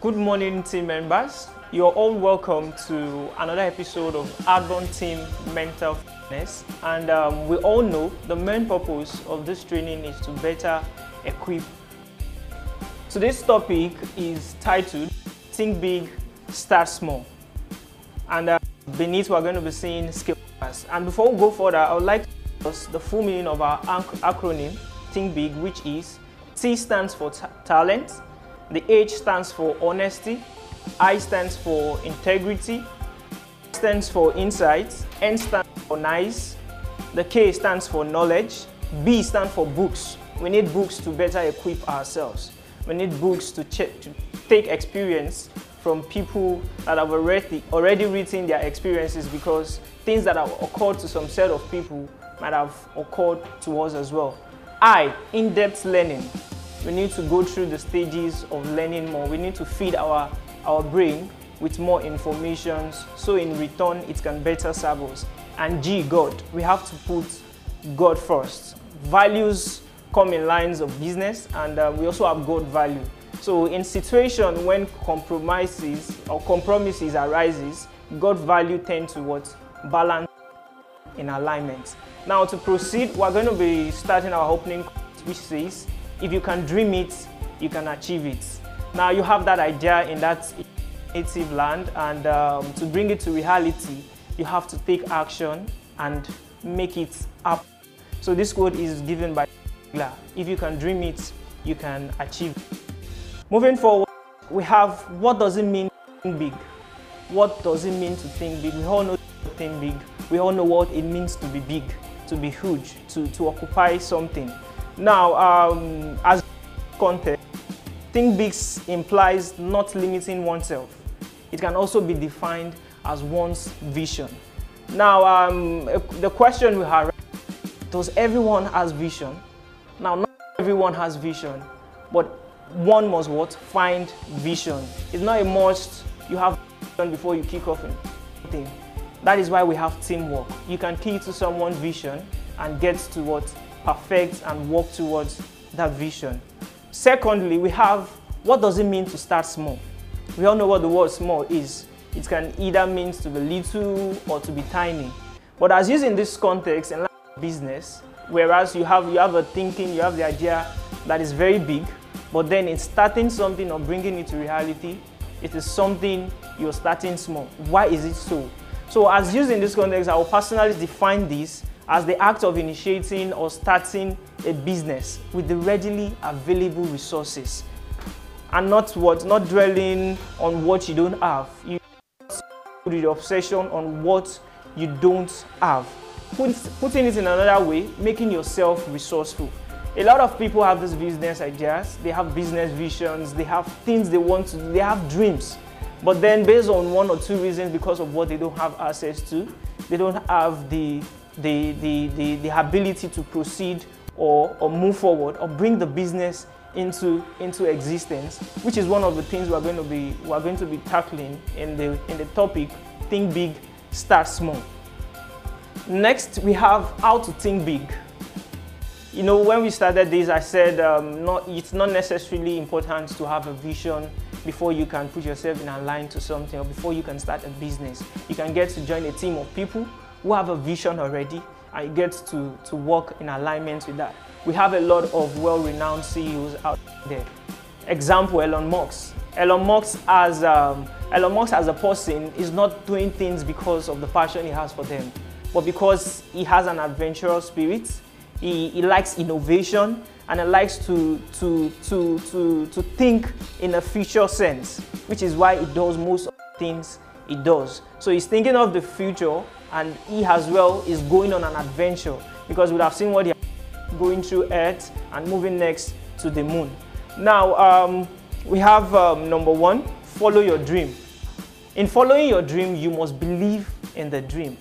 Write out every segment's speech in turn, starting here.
Good morning, team members. You're all welcome to another episode of Adborn Team Mental Fitness. And um, we all know the main purpose of this training is to better equip. Today's topic is titled Think Big, Start Small. And uh, beneath, we're going to be seeing skill class. And before we go further, I would like to discuss the full meaning of our acronym Think Big, which is T stands for talent, the H stands for honesty, I stands for integrity, stands for insight, N stands for nice, the K stands for knowledge, B stands for books. We need books to better equip ourselves. We need books to, to take experience from people that have already, already written their experiences because things that have occurred to some set of people might have occurred to us as well. I, in-depth learning we need to go through the stages of learning more. We need to feed our, our brain with more information so in return it can better serve us. And G, God. We have to put God first. Values come in lines of business and uh, we also have God value. So in situation when compromises or compromises arises, God value tend to what? Balance in alignment. Now to proceed, we're going to be starting our opening which says, if you can dream it, you can achieve it. Now you have that idea in that native land and um, to bring it to reality, you have to take action and make it up. So this quote is given by If you can dream it, you can achieve it. Moving forward, we have what does it mean to think big? What does it mean to think big? We all know to think big. We all know what it means to be big, to be huge, to, to occupy something. Now, um, as context, think big implies not limiting oneself. It can also be defined as one's vision. Now, um, the question we have, does everyone has vision? Now, not everyone has vision, but one must what? Find vision. It's not a must you have vision before you kick off anything. That is why we have teamwork. You can key to someone's vision and get to what perfect and work towards that vision. Secondly, we have what does it mean to start small? We all know what the word small is. It can either mean to be little or to be tiny. But as used in this context in business, whereas you have, you have a thinking, you have the idea that is very big, but then in starting something or bringing it to reality, it is something you're starting small. Why is it so? So as used in this context, I will personally define this as the act of initiating or starting a business with the readily available resources and not what not dwelling on what you don't have. You put the obsession on what you don't have. Put, putting it in another way making yourself resourceful. A lot of people have these business ideas. They have business visions. They have things they want to they have dreams. But then based on one or two reasons because of what they don't have access to they don't have the the, the, the, the ability to proceed or, or move forward or bring the business into, into existence, which is one of the things we're going to be, we're going to be tackling in the, in the topic, think big, start small. Next, we have how to think big. You know, when we started this, I said um, not, it's not necessarily important to have a vision before you can put yourself in a line to something or before you can start a business. You can get to join a team of people who have a vision already and get to, to work in alignment with that. We have a lot of well-renowned CEOs out there. Example, Elon Musk. Elon Musk as, um, Elon Musk as a person is not doing things because of the passion he has for them, but because he has an adventurous spirit, he, he likes innovation, and he likes to, to, to, to, to think in a future sense, which is why he does most of the things he does. So he's thinking of the future and he as well is going on an adventure because we have seen what he going through Earth and moving next to the moon. Now, um, we have um, number one, follow your dream. In following your dream, you must believe in the dream.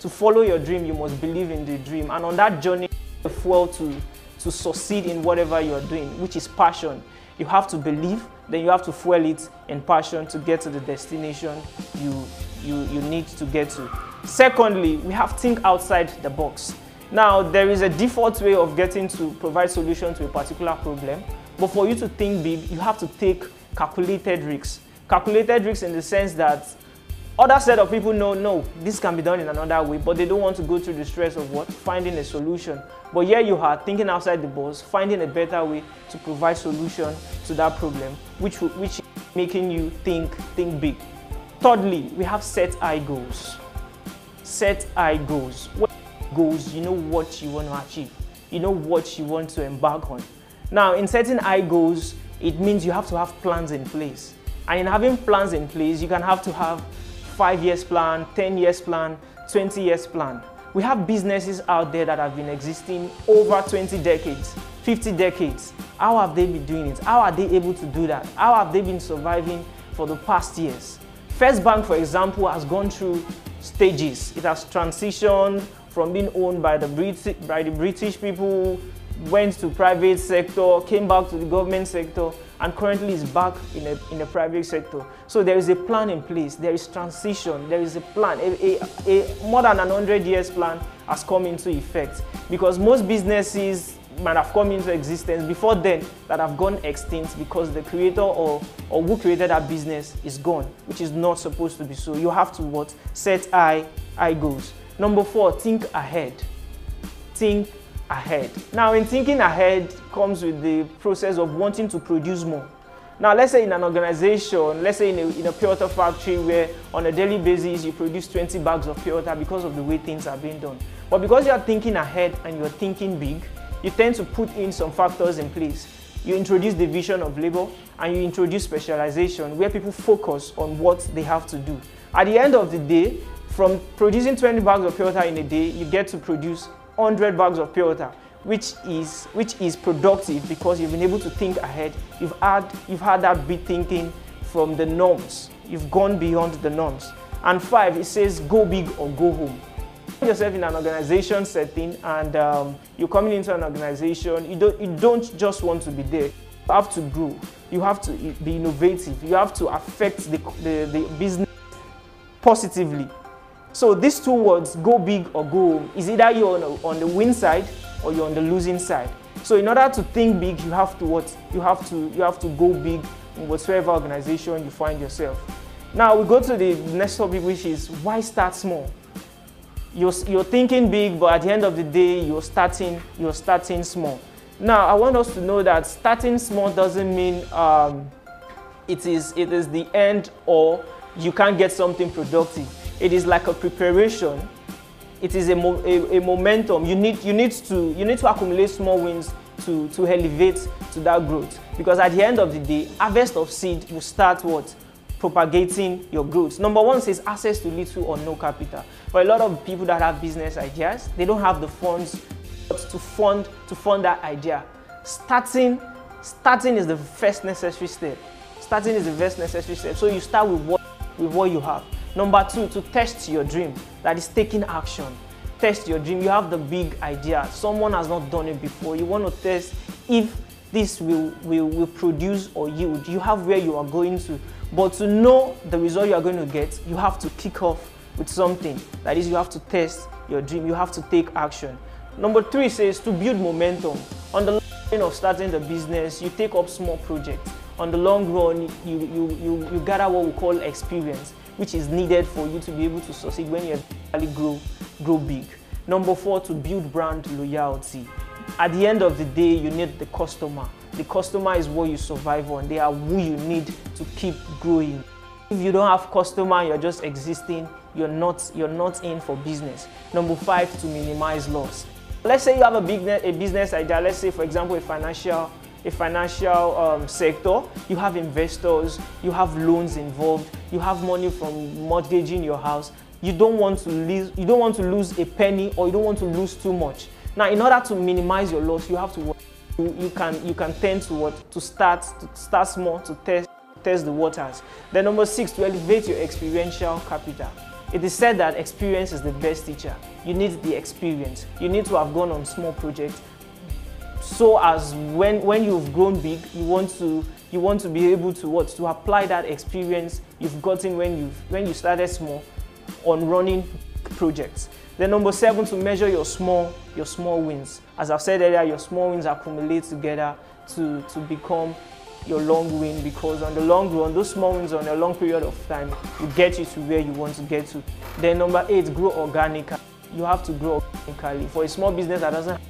To follow your dream, you must believe in the dream. And on that journey, the fuel to, to succeed in whatever you're doing, which is passion. You have to believe, then you have to fuel it in passion to get to the destination you, you, you need to get to. Secondly, we have think outside the box. Now, there is a default way of getting to provide solution to a particular problem, but for you to think big, you have to take calculated risks. Calculated risks in the sense that other set of people know, no, this can be done in another way, but they don't want to go through the stress of what? Finding a solution. But here you are thinking outside the box, finding a better way to provide solution to that problem, which, which is making you think, think big. Thirdly, we have set high goals. Set high goals. What goals, you know what you want to achieve. You know what you want to embark on. Now, in setting high goals, it means you have to have plans in place. And in having plans in place, you can have to have five years plan, 10 years plan, 20 years plan. We have businesses out there that have been existing over 20 decades, 50 decades. How have they been doing it? How are they able to do that? How have they been surviving for the past years? First Bank, for example, has gone through stages. It has transitioned from being owned by the, Brit by the British people, went to private sector, came back to the government sector, and currently is back in a, in the private sector. So there is a plan in place, there is transition, there is a plan. A, a, a more than an 100 years plan has come into effect because most businesses might have come into existence before then that have gone extinct because the creator or, or who created that business is gone, which is not supposed to be so. You have to what? Set high, high goals. Number four, think ahead. Think ahead. Now, in thinking ahead comes with the process of wanting to produce more. Now, let's say in an organization, let's say in a, in a pure water factory where on a daily basis you produce 20 bags of pure water because of the way things are being done. But because you are thinking ahead and you're thinking big, you tend to put in some factors in place. You introduce division of labor and you introduce specialization where people focus on what they have to do. At the end of the day, from producing 20 bags of pure water in a day, you get to produce 100 bags of pure water, which is, which is productive because you've been able to think ahead. You've had, you've had that big thinking from the norms. You've gone beyond the norms. And five, it says go big or go home yourself in an organization setting and um, you're coming into an organization, you don't, you don't just want to be there. You have to grow. You have to be innovative. You have to affect the, the, the business positively. So these two words, go big or go home, is either you're on, a, on the win side or you're on the losing side. So in order to think big, you have to what? You have to you have to go big in whatever organization you find yourself. Now we go to the next topic, which is why start small you're, you're thinking big, but at the end of the day, you're starting, you're starting small. Now, I want us to know that starting small doesn't mean um, it, is, it is the end or you can't get something productive. It is like a preparation. It is a, mo a, a momentum. You need, you, need to, you need to accumulate small wins to, to elevate to that growth. Because at the end of the day, harvest of seed will start what? propagating your growth. Number one says access to little or no capital. For a lot of people that have business ideas, they don't have the funds to fund to fund that idea. Starting, starting is the first necessary step. Starting is the first necessary step. So you start with what with what you have. Number two, to test your dream. That is taking action. Test your dream. You have the big idea. Someone has not done it before. You want to test if this will, will, will produce or yield. You have where you are going to. But to know the result you are going to get, you have to kick off with something. That is, you have to test your dream. You have to take action. Number three says to build momentum. On the line of starting the business, you take up small projects. On the long run, you, you, you, you gather what we call experience, which is needed for you to be able to succeed when you actually grow, grow big. Number four, to build brand loyalty. At the end of the day, you need the customer. The customer is what you survive on. They are who you need to keep growing. If you don't have customer, you're just existing, you're not, you're not in for business. Number five, to minimize loss. Let's say you have a, big, a business idea. Let's say, for example, a financial a financial um, sector, you have investors, you have loans involved, you have money from mortgaging your house. You don't want to lose, you don't want to lose a penny or you don't want to lose too much. Now, in order to minimize your loss, you have to you, you can you can tend to what to start to start small to test test the waters. Then number six, to elevate your experiential capital. It is said that experience is the best teacher. You need the experience. You need to have gone on small projects. So as when when you've grown big, you want to you want to be able to what to apply that experience you've gotten when you when you started small on running projects. Then number seven, to measure your small, your small wins. As I've said earlier, your small wins accumulate together to, to become your long win because on the long run, those small wins on a long period of time will get you to where you want to get to. Then number eight, grow organically. You have to grow organically. For a small business that doesn't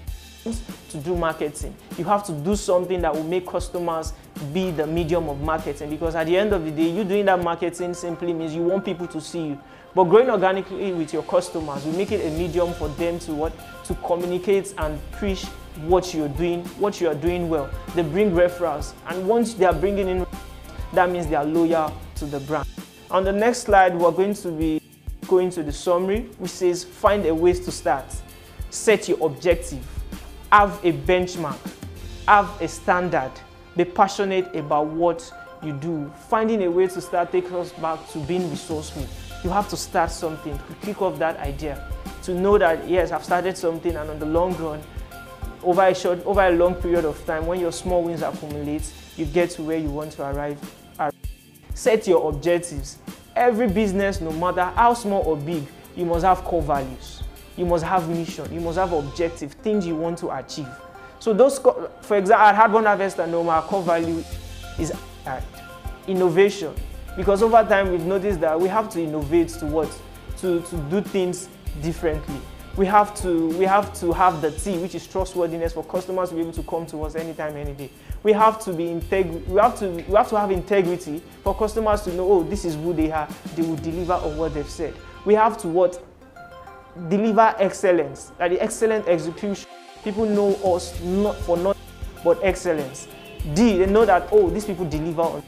to do marketing. You have to do something that will make customers be the medium of marketing because at the end of the day, you doing that marketing simply means you want people to see you. But growing organically with your customers will make it a medium for them to what to communicate and preach what you're doing, what you are doing well. They bring referrals, and once they are bringing in, that means they are loyal to the brand. On the next slide, we're going to be going to the summary, which says find a way to start, set your objective, have a benchmark, have a standard, be passionate about what you do. Finding a way to start takes us back to being resourceful. You have to start something to kick off that idea, to know that yes, I've started something and on the long run, over a short, over a long period of time, when your small wins accumulate, you get to where you want to arrive. Set your objectives. Every business, no matter how small or big, you must have core values. You must have mission. You must have objective, things you want to achieve. So those, for example, at Hardborn Harvester, no, my core value is uh, innovation. Because over time, we've noticed that we have to innovate to what? To, to do things differently. We have, to, we have to have the T, which is trustworthiness for customers to be able to come to us anytime, any day. We have to be integ- we have to we have to have integrity for customers to know, oh, this is who they are. They will deliver on what they've said. We have to what deliver excellence, like the excellent execution. People know us not for not but excellence. D, they know that oh, these people deliver on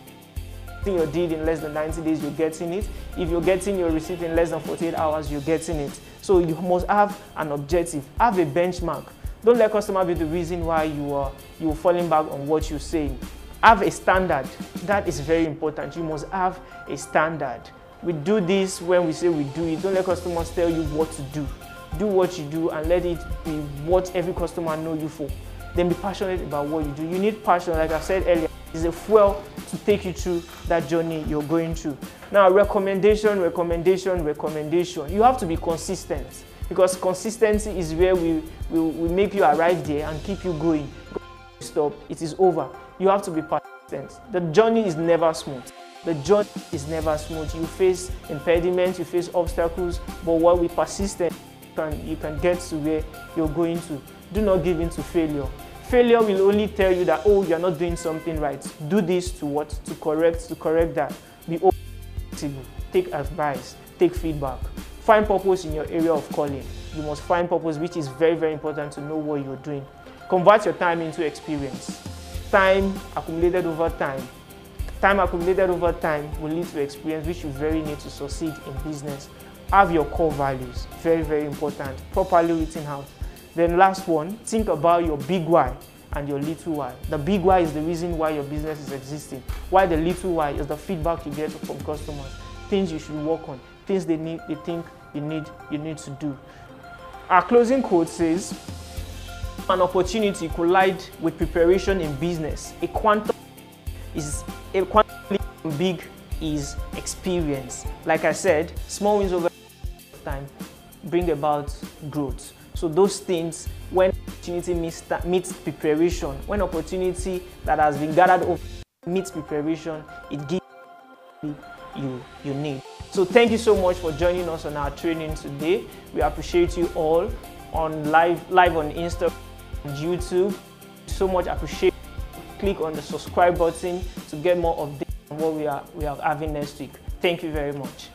your deed in less than 90 days, you're getting it. If you're getting your receipt in less than 48 hours, you're getting it. So you must have an objective, have a benchmark. Don't let customer be the reason why you are you are falling back on what you're saying. Have a standard. That is very important. You must have a standard. We do this when we say we do it. Don't let customers tell you what to do. Do what you do and let it be what every customer know you for. Then be passionate about what you do. You need passion, like I said earlier, is a fuel to take you through that journey you're going through. Now, recommendation, recommendation, recommendation. You have to be consistent because consistency is where we, we, we make you arrive there and keep you going. Stop, it is over. You have to be persistent. The journey is never smooth. The journey is never smooth. You face impediments, you face obstacles, but while we persistent, you can, you can get to where you're going to. Do not give in to failure. Failure will only tell you that, oh, you're not doing something right. Do this to what? To correct, to correct that. Be open, to take advice, take feedback. Find purpose in your area of calling. You must find purpose, which is very, very important to know what you're doing. Convert your time into experience. Time accumulated over time. Time accumulated over time will lead to experience, which you very need to succeed in business. Have your core values, very, very important, properly written out. Then last one, think about your big why and your little why. The big why is the reason why your business is existing. Why the little why is the feedback you get from customers, things you should work on, things they need, they think you need, you need to do. Our closing quote says, an opportunity collide with preparation in business. A quantum is a big is experience. Like I said, small wins over time bring about growth. So those things, when opportunity meets, meets preparation, when opportunity that has been gathered over meets preparation, it gives you you need. So thank you so much for joining us on our training today. We appreciate you all on live live on Instagram, YouTube. So much appreciate. Click on the subscribe button to get more updates on what we are we are having next week. Thank you very much.